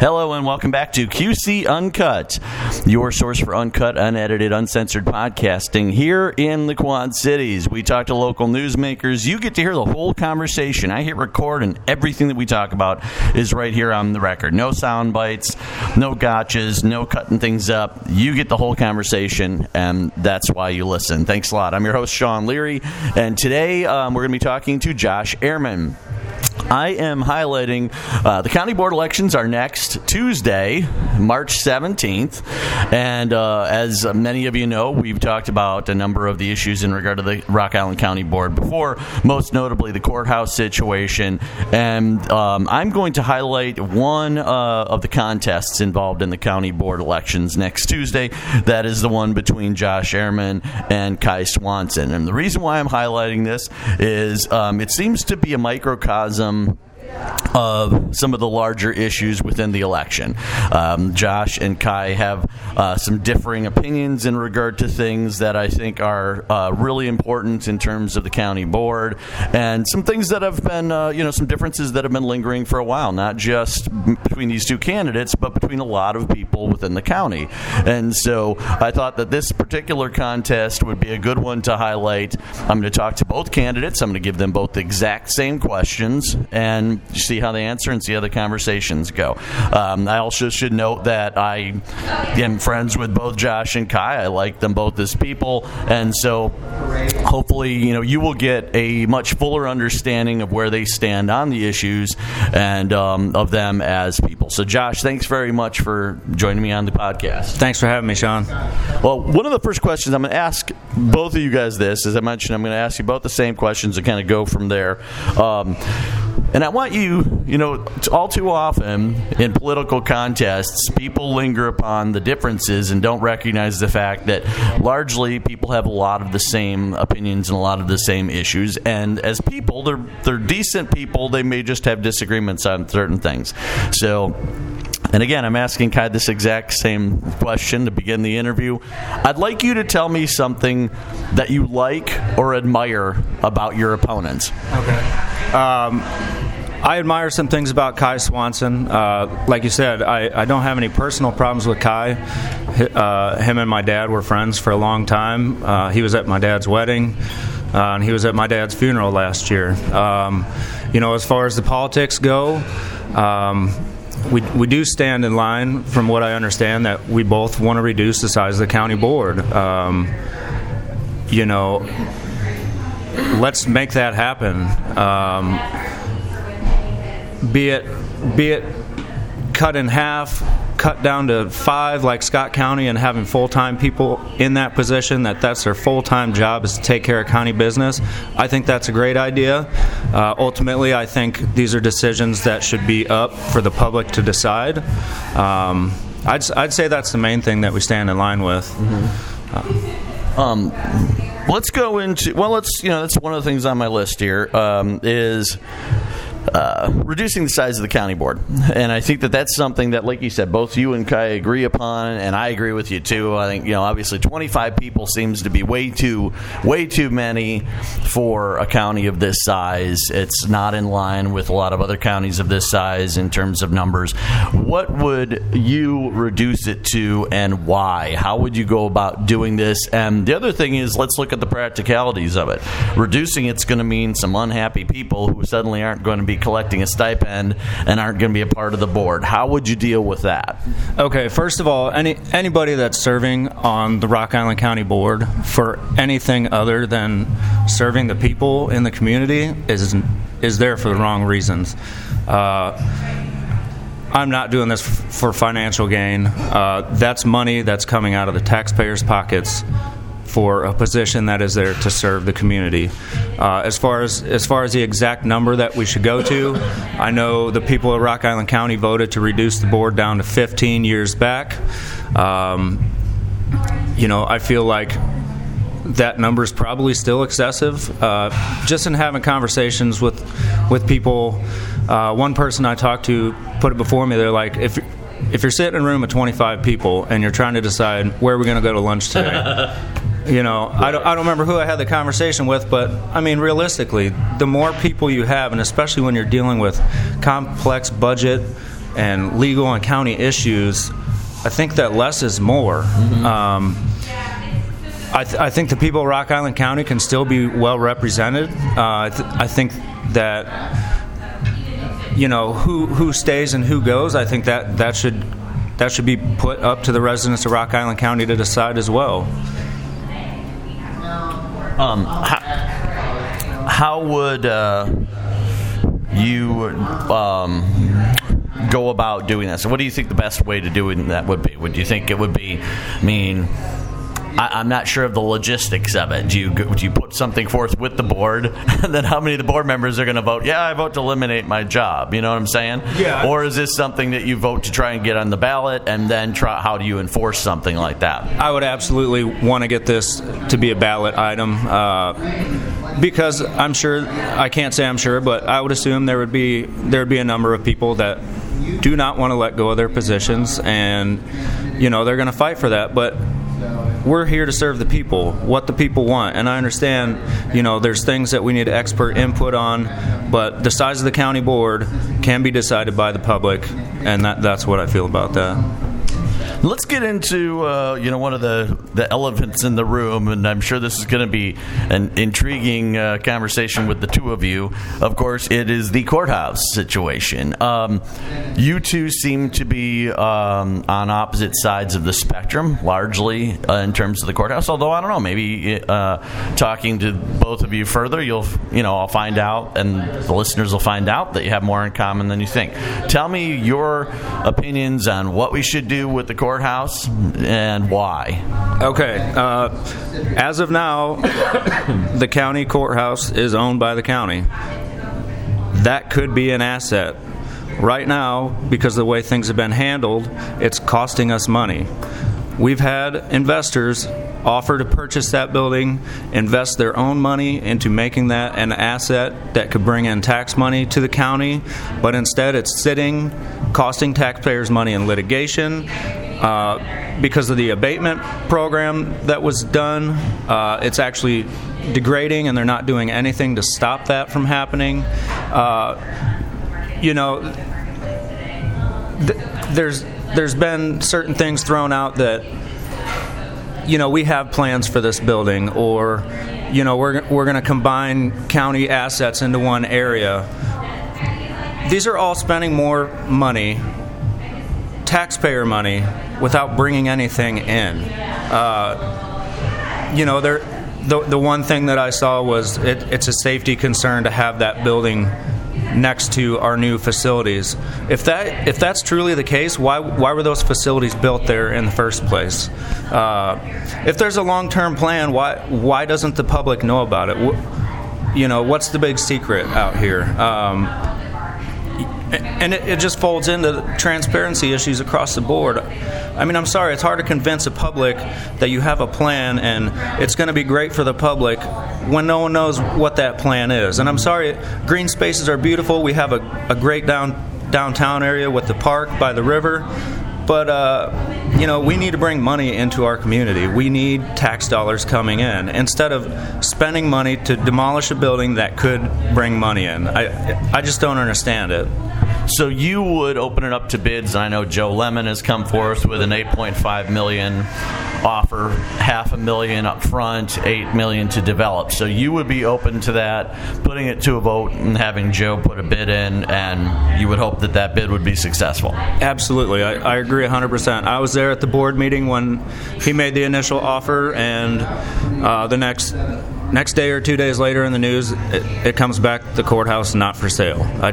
Hello and welcome back to QC Uncut, your source for uncut, unedited, uncensored podcasting here in the Quad Cities. We talk to local newsmakers. You get to hear the whole conversation. I hit record, and everything that we talk about is right here on the record. No sound bites, no gotchas, no cutting things up. You get the whole conversation, and that's why you listen. Thanks a lot. I'm your host, Sean Leary, and today um, we're going to be talking to Josh Ehrman. I am highlighting uh, the county board elections are next Tuesday, March 17th. And uh, as many of you know, we've talked about a number of the issues in regard to the Rock Island County Board before, most notably the courthouse situation. And um, I'm going to highlight one uh, of the contests involved in the county board elections next Tuesday. That is the one between Josh Ehrman and Kai Swanson. And the reason why I'm highlighting this is um, it seems to be a microcosm um, of some of the larger issues within the election. Um, Josh and Kai have uh, some differing opinions in regard to things that I think are uh, really important in terms of the county board, and some things that have been, uh, you know, some differences that have been lingering for a while, not just between these two candidates, but between a lot of people within the county. And so I thought that this particular contest would be a good one to highlight. I'm going to talk to both candidates. I'm going to give them both the exact same questions and see how they answer and see how the conversations go. Um, I also should note that I am friends with both Josh and Kai. I like them both as people, and so hopefully, you know, you will get a much fuller understanding of where they stand on the issues and um, of them as people. So, Josh, thanks very much for joining me on the podcast. Thanks for having me, Sean. Well, one of the first questions I'm going to ask both of you guys this, as I mentioned, I'm going to ask you both the same questions and kind of go from there. Um, and I want you, you know, all too often in political contests, people linger upon the differences and don't recognize the fact that largely people have a lot of the same opinions and a lot of the same issues. And as people, they're they're decent people. They may just have disagreements on certain things. So. And again, I'm asking Kai this exact same question to begin the interview. I'd like you to tell me something that you like or admire about your opponents. Okay. Um, I admire some things about Kai Swanson. Uh, like you said, I, I, don't have any personal problems with Kai. Uh, him and my dad were friends for a long time. Uh, he was at my dad's wedding, uh, and he was at my dad's funeral last year. Um, you know, as far as the politics go, um, we, we do stand in line, from what I understand, that we both want to reduce the size of the county board. Um, you know, let's make that happen. Um, be it be it cut in half, cut down to five, like Scott County, and having full time people in that position, that that's their full time job is to take care of county business. I think that's a great idea. Uh, ultimately, I think these are decisions that should be up for the public to decide. Um, I'd, I'd say that's the main thing that we stand in line with. Mm-hmm. Um, let's go into well. Let's you know that's one of the things on my list here um, is uh, reducing the size of the county board. And I think that that's something that, like you said, both you and Kai agree upon, and I agree with you too. I think you know, obviously, 25 people seems to be way too, way too many for a county of this size. It's not in line with a lot of other counties of this size in terms of numbers. What would you reduce it to, and why? How would you go about doing this? And the other thing is, let's look at the practicalities of it. Reducing it's going to mean some unhappy people who suddenly aren't going to be collecting a stipend and aren't going to be a part of the board. How would you deal with that? Okay, first of all, any anybody that's serving on the Rock Island County Board for anything other than serving the people in the community is is there for the wrong reasons. Uh, I'm not doing this for financial gain. Uh, that's money that's coming out of the taxpayers' pockets for a position that is there to serve the community. Uh, as far as as far as the exact number that we should go to, I know the people of Rock Island County voted to reduce the board down to 15 years back. Um, you know, I feel like that number is probably still excessive. Uh, just in having conversations with with people, uh, one person I talked to put it before me. They're like, if if you're sitting in a room of 25 people and you're trying to decide where we're going to go to lunch today, You know, I don't, I don't remember who I had the conversation with, but I mean, realistically, the more people you have, and especially when you're dealing with complex budget and legal and county issues, I think that less is more. Um, I, th- I think the people of Rock Island County can still be well represented. Uh, I, th- I think that you know who who stays and who goes. I think that that should that should be put up to the residents of Rock Island County to decide as well. Um, how, how would uh, you um, go about doing that? So, what do you think the best way to do that would be? Would you think it would be? I mean, I, am not sure of the logistics of it. Do you do you put something forth with the board, and then how many of the board members are going to vote? Yeah, I vote to eliminate my job. You know what I'm saying? Yeah. Or is this something that you vote to try and get on the ballot, and then try? How do you enforce something like that? I would absolutely want to get this to be a ballot item. Uh, because I'm sure I can't say I'm sure, but I would assume there would be there would be a number of people that do not want to let go of their positions, and you know they're going to fight for that. But we're here to serve the people, what the people want. And I understand, you know, there's things that we need expert input on, but the size of the county board can be decided by the public, and that, that's what I feel about that. Let's get into uh, you know one of the the elephants in the room, and I'm sure this is going to be an intriguing uh, conversation with the two of you. Of course, it is the courthouse situation. Um, you two seem to be um, on opposite sides of the spectrum, largely uh, in terms of the courthouse. Although I don't know, maybe uh, talking to both of you further, you'll you know I'll find out, and the listeners will find out that you have more in common than you think. Tell me your opinions on what we should do with the courthouse courthouse and why? Okay. Uh, as of now, the county courthouse is owned by the county. That could be an asset. Right now, because of the way things have been handled, it's costing us money. We've had investors offer to purchase that building, invest their own money into making that an asset that could bring in tax money to the county, but instead it's sitting, costing taxpayers money in litigation, uh, because of the abatement program that was done, uh, it's actually degrading, and they're not doing anything to stop that from happening. Uh, you know, th- there's there's been certain things thrown out that you know we have plans for this building, or you know we're we're going to combine county assets into one area. These are all spending more money taxpayer money without bringing anything in. Uh, you know, there, the, the one thing that I saw was it, it's a safety concern to have that building next to our new facilities. If that if that's truly the case, why why were those facilities built there in the first place? Uh, if there's a long term plan, why why doesn't the public know about it? You know, what's the big secret out here? Um, and it, it, just folds into transparency issues across the board. I mean, I'm sorry, it's hard to convince the public that you have a plan and it's going to be great for the public when no one knows what that plan is. And I'm sorry, green spaces are beautiful. We have a, a great down, downtown area with the park by the river. But, uh, you know, we need to bring money into our community. We need tax dollars coming in instead of spending money to demolish a building that could bring money in. I, I just don't understand it. So you would open it up to bids. I know Joe Lemon has come forth with an 8.5 million offer, half a million up front, eight million to develop. So you would be open to that, putting it to a vote and having Joe put a bid in, and you would hope that that bid would be successful. Absolutely, I, I agree 100%. I was there at the board meeting when he made the initial offer, and uh, the next next day or two days later in the news, it, it comes back the courthouse not for sale. I,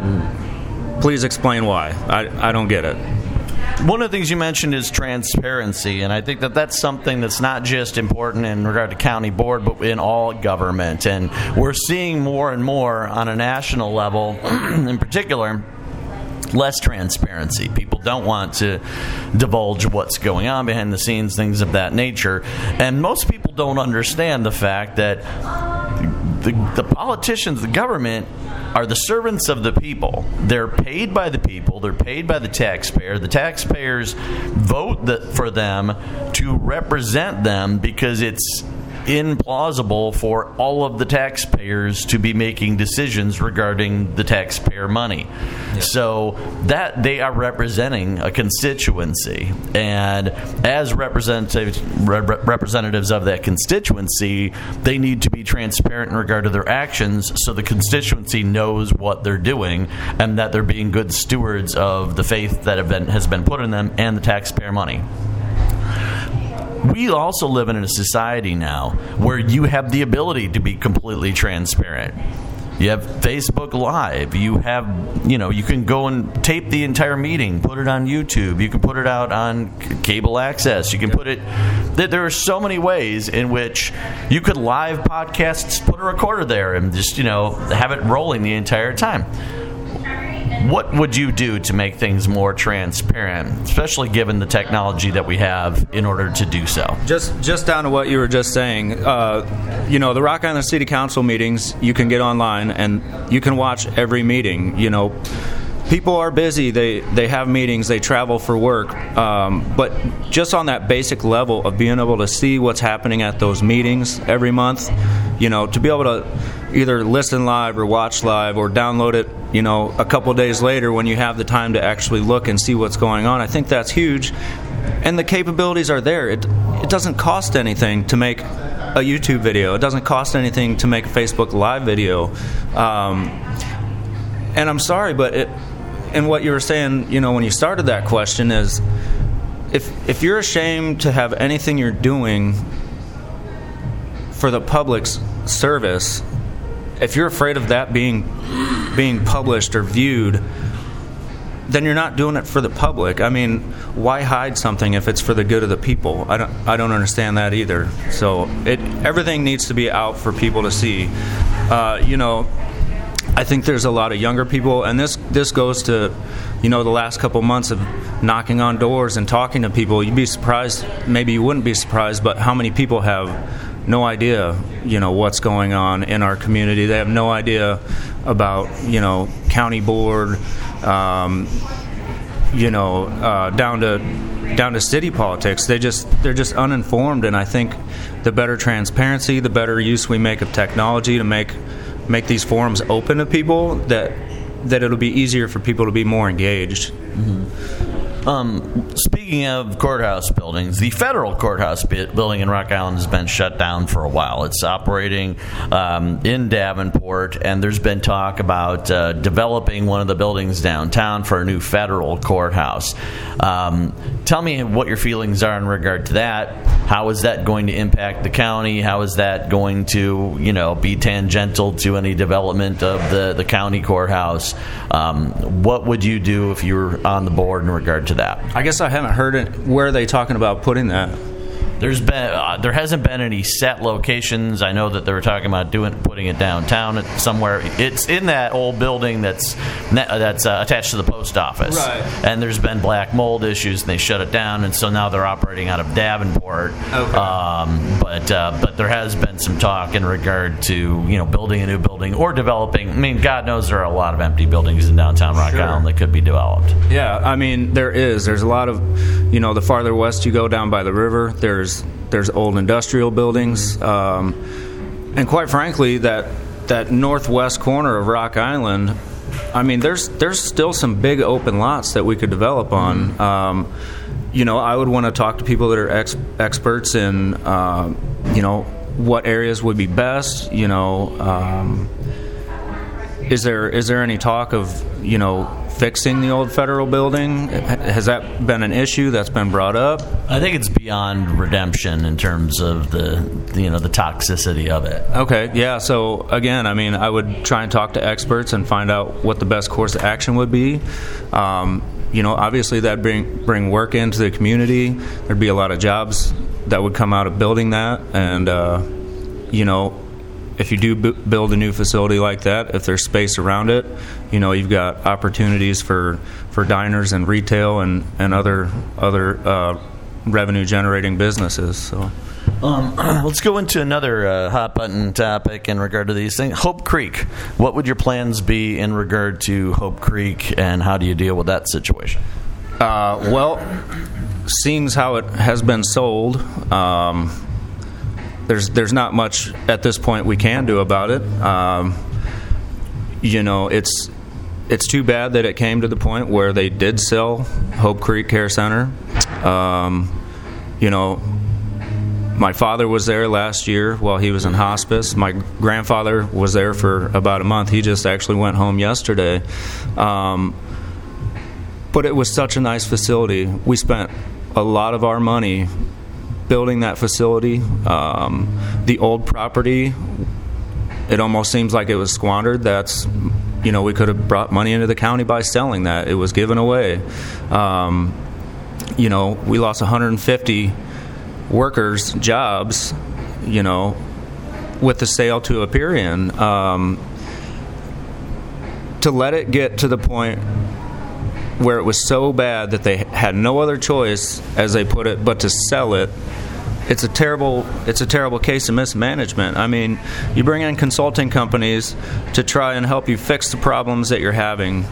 Please explain why. I, I don't get it. One of the things you mentioned is transparency, and I think that that's something that's not just important in regard to county board, but in all government. And we're seeing more and more on a national level, in particular, less transparency. People don't want to divulge what's going on behind the scenes, things of that nature. And most people don't understand the fact that the, the politicians, the government, are the servants of the people. They're paid by the people. They're paid by the taxpayer. The taxpayers vote the, for them to represent them because it's implausible for all of the taxpayers to be making decisions regarding the taxpayer money. So that they are representing a constituency, and as representatives re- representatives of that constituency, they need to be transparent in regard to their actions, so the constituency knows what they're doing and that they're being good stewards of the faith that have been, has been put in them and the taxpayer money we also live in a society now where you have the ability to be completely transparent. You have Facebook Live. You have, you know, you can go and tape the entire meeting, put it on YouTube. You can put it out on cable access. You can put it. There are so many ways in which you could live podcasts, put a recorder there, and just, you know, have it rolling the entire time what would you do to make things more transparent, especially given the technology that we have in order to do so? Just just down to what you were just saying, uh, you know, the Rock Island City Council meetings, you can get online and you can watch every meeting. You know, people are busy. They they have meetings. They travel for work. Um, but just on that basic level of being able to see what's happening at those meetings every month, you know, to be able to either listen live or watch live or download it, you know, a couple days later when you have the time to actually look and see what's going on. I think that's huge. And the capabilities are there. It it doesn't cost anything to make a YouTube video. It doesn't cost anything to make a Facebook Live video. Um, and I'm sorry, but it, and what you were saying, you know, when you started that question is, if if you're ashamed to have anything you're doing for the public's service, if you're afraid of that being being published or viewed, then you're not doing it for the public. I mean, why hide something if it's for the good of the people? I don't I don't understand that either. So it everything needs to be out for people to see. Uh, you know, I think there's a lot of younger people, and this this goes to, you know, the last couple months of knocking on doors and talking to people. You'd be surprised, maybe you wouldn't be surprised, but how many people have no idea, you know, what's going on in our community. They have no idea about, you know, county board, um, you know, uh, down to down to city politics. They just they're just uninformed, and I think the better transparency, the better use we make of technology to make make these forums open to people, that that it'll be easier for people to be more engaged. Mm-hmm. Um, speaking of courthouse buildings, the federal courthouse building in Rock Island has been shut down for a while. It's operating um, in Davenport, and there's been talk about uh, developing one of the buildings downtown for a new federal courthouse. Um, tell me what your feelings are in regard to that. How is that going to impact the county? How is that going to, you know, be tangential to any development of the, the county courthouse? Um, what would you do if you were on the board in regard to that. I guess I haven't heard it. Where are they talking about putting that? There's been uh, there hasn't been any set locations. I know that they were talking about doing putting it downtown somewhere. It's in that old building that's that's uh, attached to the post office. Right. And there's been black mold issues, and they shut it down, and so now they're operating out of Davenport. Okay. Um, but uh, but there has been some talk in regard to you know building a new building or developing. I mean, God knows there are a lot of empty buildings in downtown Rock sure. Island that could be developed. Yeah, I mean there is. There's a lot of you know the farther west you go down by the river, there's there's there's old industrial buildings, um, and quite frankly, that that northwest corner of Rock Island. I mean, there's there's still some big open lots that we could develop on. Mm-hmm. Um, you know, I would want to talk to people that are ex- experts in, uh, you know, what areas would be best. You know, um, is there is there any talk of you know fixing the old federal building? Has that been an issue that's been brought up? I think it's beyond redemption in terms of the you know the toxicity of it. Okay, yeah. So again, I mean, I would try and talk to experts and find out what the best course of action would be. Um, you know, obviously that bring bring work into the community. There'd be a lot of jobs that would come out of building that, and uh, you know, if you do b- build a new facility like that, if there's space around it, you know you've got opportunities for, for diners and retail and, and other other uh, revenue generating businesses. So. Um, let's go into another uh, hot button topic in regard to these things. Hope Creek. What would your plans be in regard to Hope Creek, and how do you deal with that situation? Uh, well, seeing how it has been sold, um, there's there's not much at this point we can do about it. Um, you know, it's it's too bad that it came to the point where they did sell Hope Creek Care Center. Um, you know, my father was there last year while he was in hospice. My grandfather was there for about a month. He just actually went home yesterday. Um, but it was such a nice facility. We spent a lot of our money building that facility. Um, the old property, it almost seems like it was squandered. That's, you know, we could have brought money into the county by selling that. It was given away. Um, you know, we lost 150 workers' jobs, you know, with the sale to Aperion. Um, to let it get to the point where it was so bad that they had no other choice, as they put it, but to sell it. It's a terrible. It's a terrible case of mismanagement. I mean, you bring in consulting companies to try and help you fix the problems that you're having.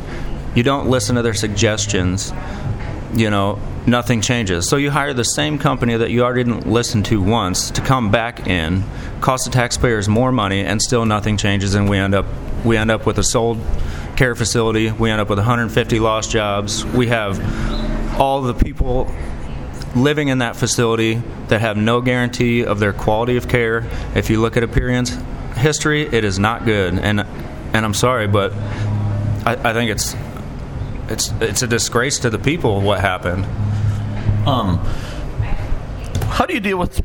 You don't listen to their suggestions. You know, nothing changes. So you hire the same company that you already didn't listen to once to come back in, cost the taxpayers more money, and still nothing changes, and we end up we end up with a sold care facility. We end up with 150 lost jobs. We have all the people living in that facility that have no guarantee of their quality of care. If you look at Aperion's history, it is not good, and and I'm sorry, but I, I think it's it's it's a disgrace to the people what happened. Um, how do you deal with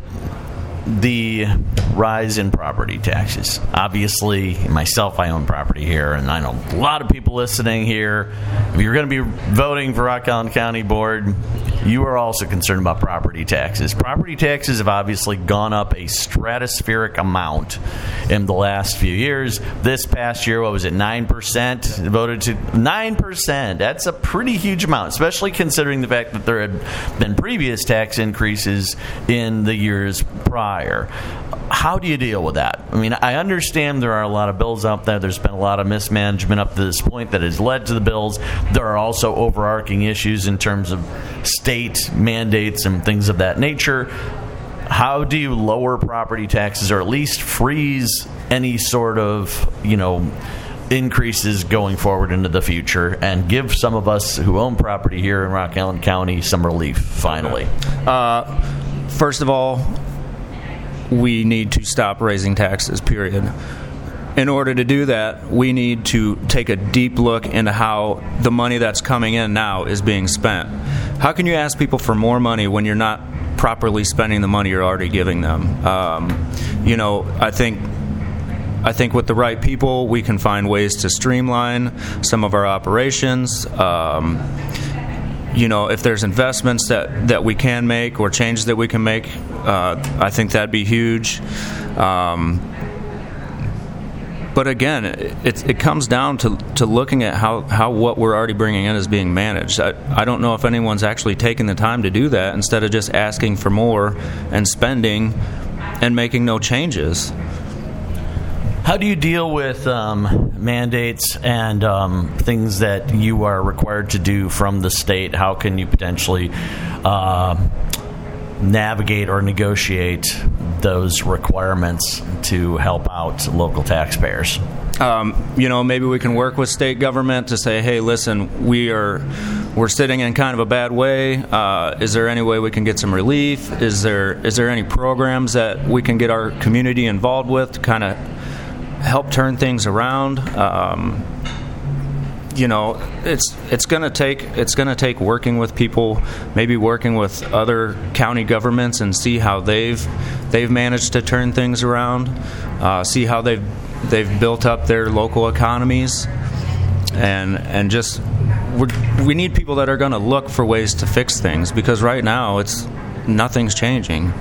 the rise in property taxes. Obviously, myself, I own property here, and I know a lot of people listening here. If you're going to be voting for Rock Island County Board, you are also concerned about property taxes. Property taxes have obviously gone up a stratospheric amount in the last few years. This past year, what was it, 9% voted to 9%? That's a pretty huge amount, especially considering the fact that there had been previous tax increases in the years prior how do you deal with that? I mean, I understand there are a lot of bills out there. There's been a lot of mismanagement up to this point that has led to the bills. There are also overarching issues in terms of state mandates and things of that nature. How do you lower property taxes or at least freeze any sort of, you know, increases going forward into the future and give some of us who own property here in Rock Island County some relief finally? Uh, first of all, we need to stop raising taxes, period. In order to do that, we need to take a deep look into how the money that's coming in now is being spent. How can you ask people for more money when you're not properly spending the money you're already giving them? Um, you know, I think I think with the right people, we can find ways to streamline some of our operations. Um, you know, if there's investments that, that we can make or changes that we can make, uh, I think that'd be huge. Um, but again, it, it comes down to, to looking at how, how what we're already bringing in is being managed. I, I don't know if anyone's actually taking the time to do that instead of just asking for more and spending and making no changes. How do you deal with um, mandates and um, things that you are required to do from the state? How can you potentially uh, navigate or negotiate those requirements to help out local taxpayers? Um, you know, maybe we can work with state government to say, "Hey, listen, we are we're sitting in kind of a bad way. Uh, is there any way we can get some relief? Is there is there any programs that we can get our community involved with to kind of help turn things around. Um, you know, it's it's going to take it's going to take working with people, maybe working with other county governments, and see how they've they've managed to turn things around. Uh, see how they've they've built up their local economies, and and just we need people that are going to look for ways to fix things because right now it's nothing's changing.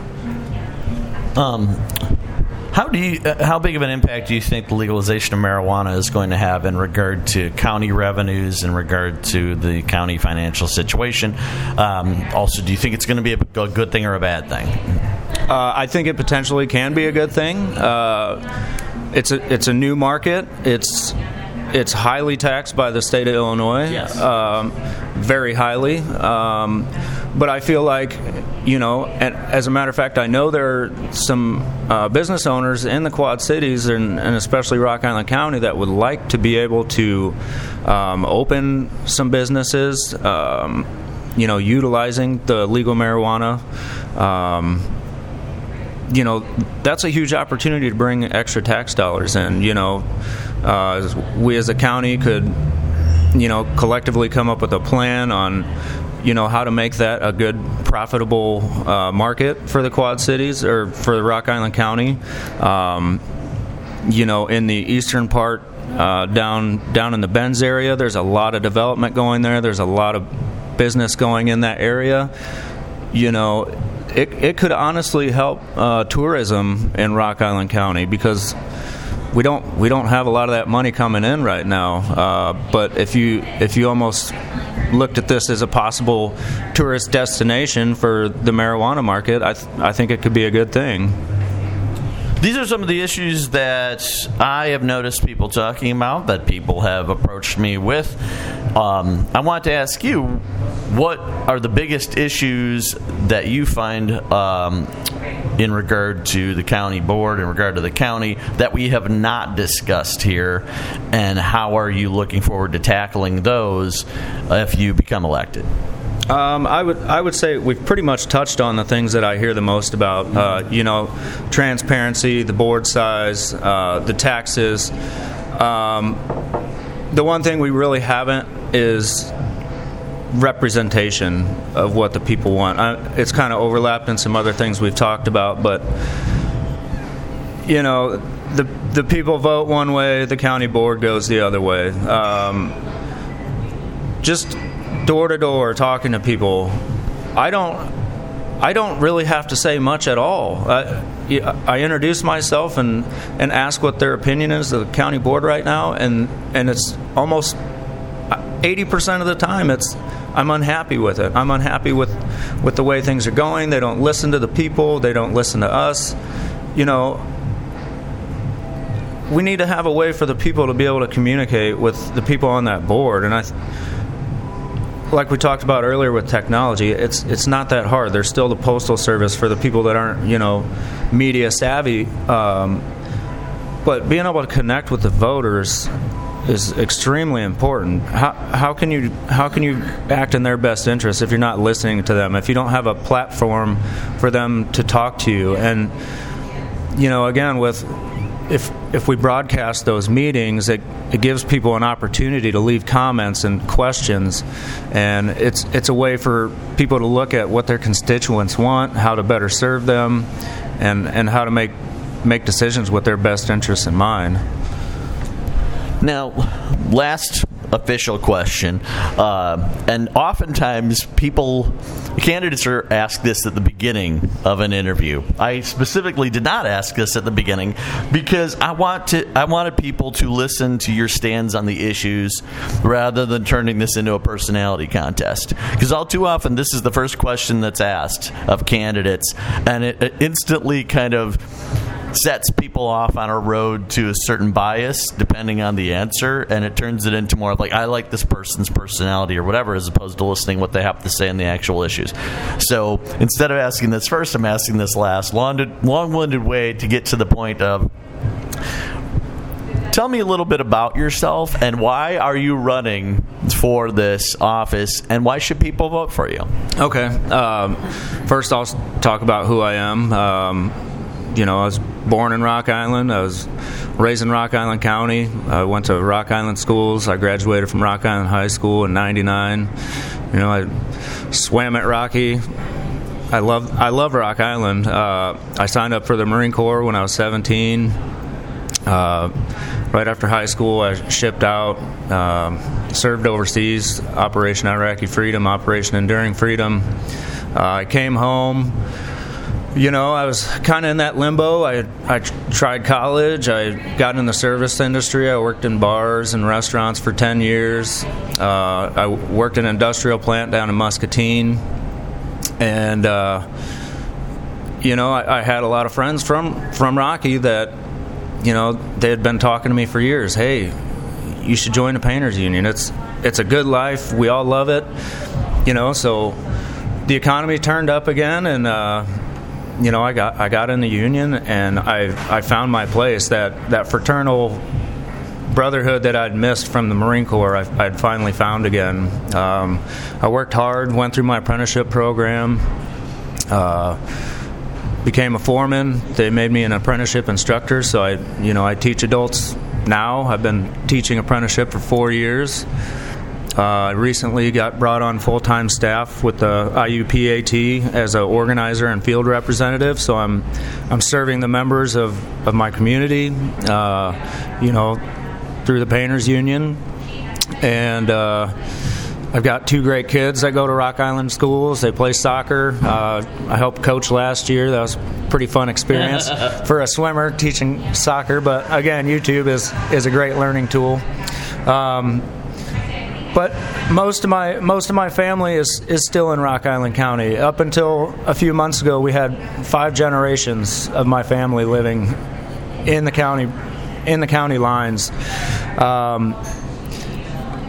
Um, how do you? Uh, how big of an impact do you think the legalization of marijuana is going to have in regard to county revenues, in regard to the county financial situation? Um, also, do you think it's going to be a, a good thing or a bad thing? Uh, I think it potentially can be a good thing. Uh, it's a it's a new market. It's it's highly taxed by the state of Illinois. Yes. Um, very highly. Um, but I feel like you know, and as a matter of fact, I know there are some uh, business owners in the Quad Cities and, and, especially Rock Island County that would like to be able to um, open some businesses, um, you know, utilizing the legal marijuana. Um, you know, that's a huge opportunity to bring extra tax dollars in. You know, uh, we as a county could, you know, collectively come up with a plan on you know how to make that a good profitable uh, market for the quad cities or for the rock island county. Um, you know in the eastern part uh, down down in the Benz area there's a lot of development going there. There's a lot of business going in that area. You know it, it could honestly help uh, tourism in rock island county because we don't we don't have a lot of that money coming in right now. Uh, but if you if you almost looked at this as a possible tourist destination for the marijuana market, I th- I think it could be a good thing. These are some of the issues that I have noticed people talking about, that people have approached me with. Um, I want to ask you what are the biggest issues that you find um, in regard to the county board, in regard to the county, that we have not discussed here, and how are you looking forward to tackling those if you become elected? Um, I would I would say we've pretty much touched on the things that I hear the most about. Uh, you know, transparency, the board size, uh, the taxes. Um, the one thing we really haven't is representation of what the people want. I, it's kind of overlapped in some other things we've talked about, but you know, the the people vote one way, the county board goes the other way. Um, just door to door talking to people, I don't I don't really have to say much at all. I, I introduce myself and, and ask what their opinion is of the county board right now, and, and it's almost uh, 80% of the time it's I'm unhappy with it. I'm unhappy with, with the way things are going. They don't listen to the people, they don't listen to us. You know, we need to have a way for the people to be able to communicate with the people on that board, and I like we talked about earlier with technology, it's it's not that hard. There's still the postal service for the people that aren't you know media savvy. Um, but being able to connect with the voters is extremely important. How, how can you how can you act in their best interest if you're not listening to them? If you don't have a platform for them to talk to you, and you know, again with if if we broadcast those meetings, it, it gives people an opportunity to leave comments and questions, and it's it's a way for people to look at what their constituents want, how to better serve them, and and how to make make decisions with their best interests in mind. Now, last official question. Uh, and oftentimes, people, candidates are asked this at the beginning of an interview. I specifically did not ask this at the beginning because I want to. I wanted people to listen to your stands on the issues rather than turning this into a personality contest. Because all too often, this is the first question that's asked of candidates, and it, it instantly kind of sets people off on a road to a certain bias depending on the answer, and it turns it into more like I like this person's personality or whatever, as opposed to listening what they have to say on the actual issues. So instead of asking this first, I'm asking this last. Long-winded way to get to the point of tell me a little bit about yourself and why are you running for this office and why should people vote for you okay um, first i'll talk about who i am um, you know, I was born in Rock Island. I was raised in Rock Island County. I went to Rock Island schools. I graduated from Rock Island High School in '99. You know, I swam at Rocky. I love I love Rock Island. Uh, I signed up for the Marine Corps when I was 17. Uh, right after high school, I shipped out, uh, served overseas, Operation Iraqi Freedom, Operation Enduring Freedom. Uh, I came home you know, I was kind of in that limbo. I I tried college. I got in the service industry. I worked in bars and restaurants for ten years. Uh, I worked in an industrial plant down in Muscatine, and uh, you know, I, I, had a lot of friends from from Rocky that, you know, they had been talking to me for years. Hey, you should join the painters union. It's it's a good life. We all love it. You know, so the economy turned up again, and uh, you know, I got I got in the union, and I I found my place. That that fraternal brotherhood that I'd missed from the Marine Corps, I, would finally found again. Um, I worked hard, went through my apprenticeship program. Uh, became a foreman. They made me an apprenticeship instructor, so I, you know, I teach adults now. I've been teaching apprenticeship for four years. Uh, I recently got brought on full time staff with the IUPAT as an organizer and field representative. So I'm I'm serving the members of, of my community, uh, you know, through the Painters Union, and. Uh, I've got two great kids that go to Rock Island schools. They play soccer. Uh, I helped coach last year. That was a pretty fun experience for a swimmer teaching soccer. But again, YouTube is is a great learning tool. Um, but most of my most of my family is is still in Rock Island County. Up until a few months ago, we had five generations of my family living in the county in the county lines. Um,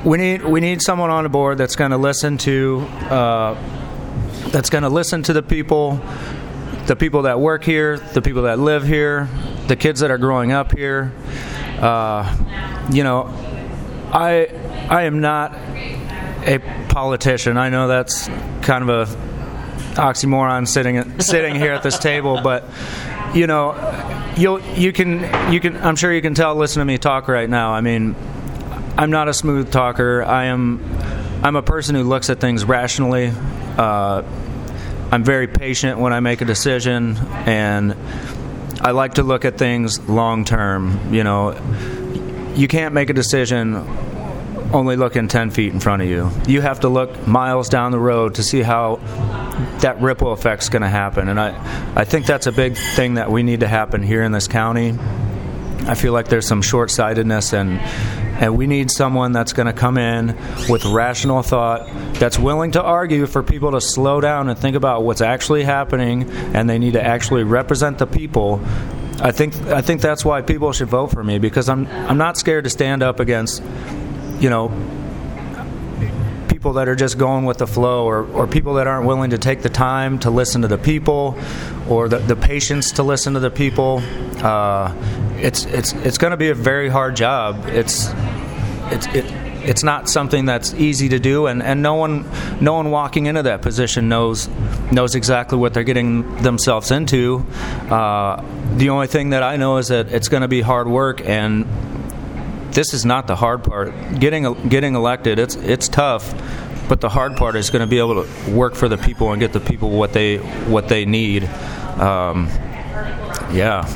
we need we need someone on the board that's going to listen to uh, that's going to listen to the people, the people that work here, the people that live here, the kids that are growing up here. Uh, you know, I I am not a politician. I know that's kind of a oxymoron sitting sitting here at this table, but you know, you you can you can I'm sure you can tell. Listen to me talk right now. I mean I'm not a smooth talker. I am I'm a person who looks at things rationally. Uh, I'm very patient when I make a decision, and I like to look at things long term. You know, you can't make a decision only looking 10 feet in front of you. You have to look miles down the road to see how that ripple effect's going to happen. And I, I think that's a big thing that we need to happen here in this county. I feel like there's some short sightedness and and we need someone that's going to come in with rational thought, that's willing to argue for people to slow down and think about what's actually happening, and they need to actually represent the people. I think I think that's why people should vote for me because I'm I'm not scared to stand up against, you know, people that are just going with the flow or, or people that aren't willing to take the time to listen to the people or the, the patience to listen to the people. Uh, it's it's it's going to be a very hard job. It's it's it, it's not something that's easy to do, and, and no one no one walking into that position knows knows exactly what they're getting themselves into. Uh, the only thing that I know is that it's going to be hard work, and this is not the hard part. Getting getting elected, it's it's tough, but the hard part is going to be able to work for the people and get the people what they what they need. Um, yeah.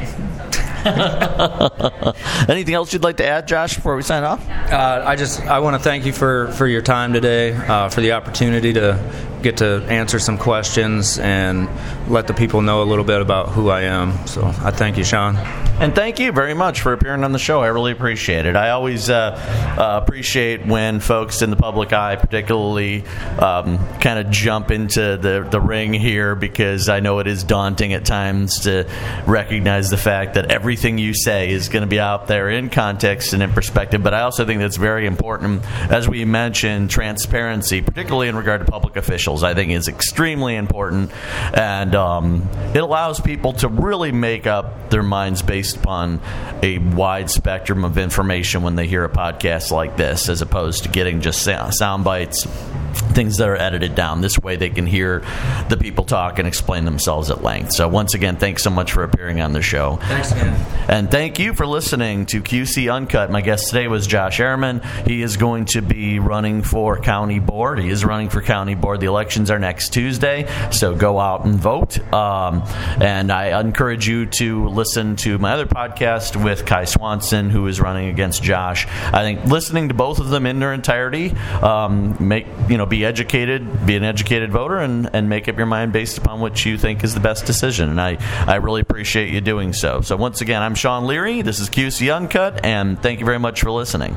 Anything else you'd like to add, Josh, before we sign off? Uh, I just I want to thank you for for your time today, uh, for the opportunity to get to answer some questions and let the people know a little bit about who I am. So I thank you, Sean. And thank you very much for appearing on the show. I really appreciate it. I always uh, uh, appreciate when folks in the public eye, particularly, um, kind of jump into the, the ring here because I know it is daunting at times to recognize the fact that everything you say is going to be out there in context and in perspective. But I also think that's very important, as we mentioned, transparency, particularly in regard to public officials, I think is extremely important. And um, it allows people to really make up their minds based based upon a wide spectrum of information when they hear a podcast like this, as opposed to getting just sound bites things that are edited down. This way they can hear the people talk and explain themselves at length. So, once again, thanks so much for appearing on the show. Thanks, man. And thank you for listening to QC Uncut. My guest today was Josh Ehrman. He is going to be running for county board. He is running for county board. The elections are next Tuesday, so go out and vote. Um, and I encourage you to listen to my other podcast with Kai Swanson, who is running against Josh. I think listening to both of them in their entirety um, make you know be educated, be an educated voter, and, and make up your mind based upon what you think is the best decision. And I, I really appreciate you doing so. So, once again, I'm Sean Leary. This is QC Uncut, and thank you very much for listening.